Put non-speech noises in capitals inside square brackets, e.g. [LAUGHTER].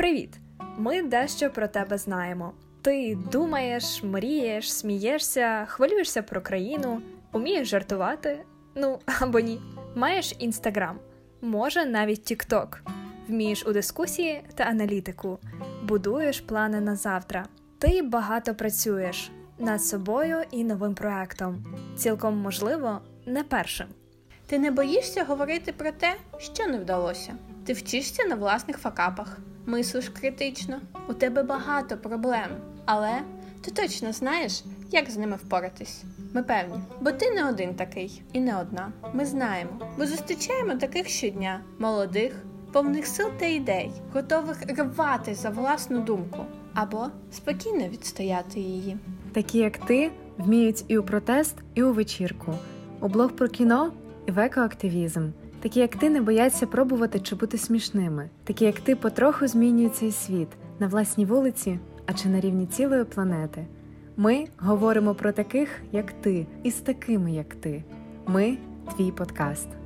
Привіт! Ми дещо про тебе знаємо. Ти думаєш, мрієш, смієшся, хвилюєшся про країну, умієш жартувати, ну [LAUGHS] або ні. Маєш інстаграм, може навіть Тікток, вмієш у дискусії та аналітику, будуєш плани на завтра. Ти багато працюєш над собою і новим проектом. Цілком можливо, не першим. Ти не боїшся говорити про те, що не вдалося. Ти вчишся на власних факапах, мислиш критично, у тебе багато проблем, але ти точно знаєш, як з ними впоратись. Ми певні, бо ти не один такий і не одна. Ми знаємо, бо зустрічаємо таких щодня, молодих, повних сил та ідей, готових рвати за власну думку або спокійно відстояти її. Такі, як ти, вміють і у протест, і у вечірку, у блог про кіно і в екоактивізм. Такі, як ти, не бояться пробувати чи бути смішними. Такі, як ти, потроху змінюють цей світ на власній вулиці, а чи на рівні цілої планети. Ми говоримо про таких, як ти, і з такими, як ти. Ми твій подкаст.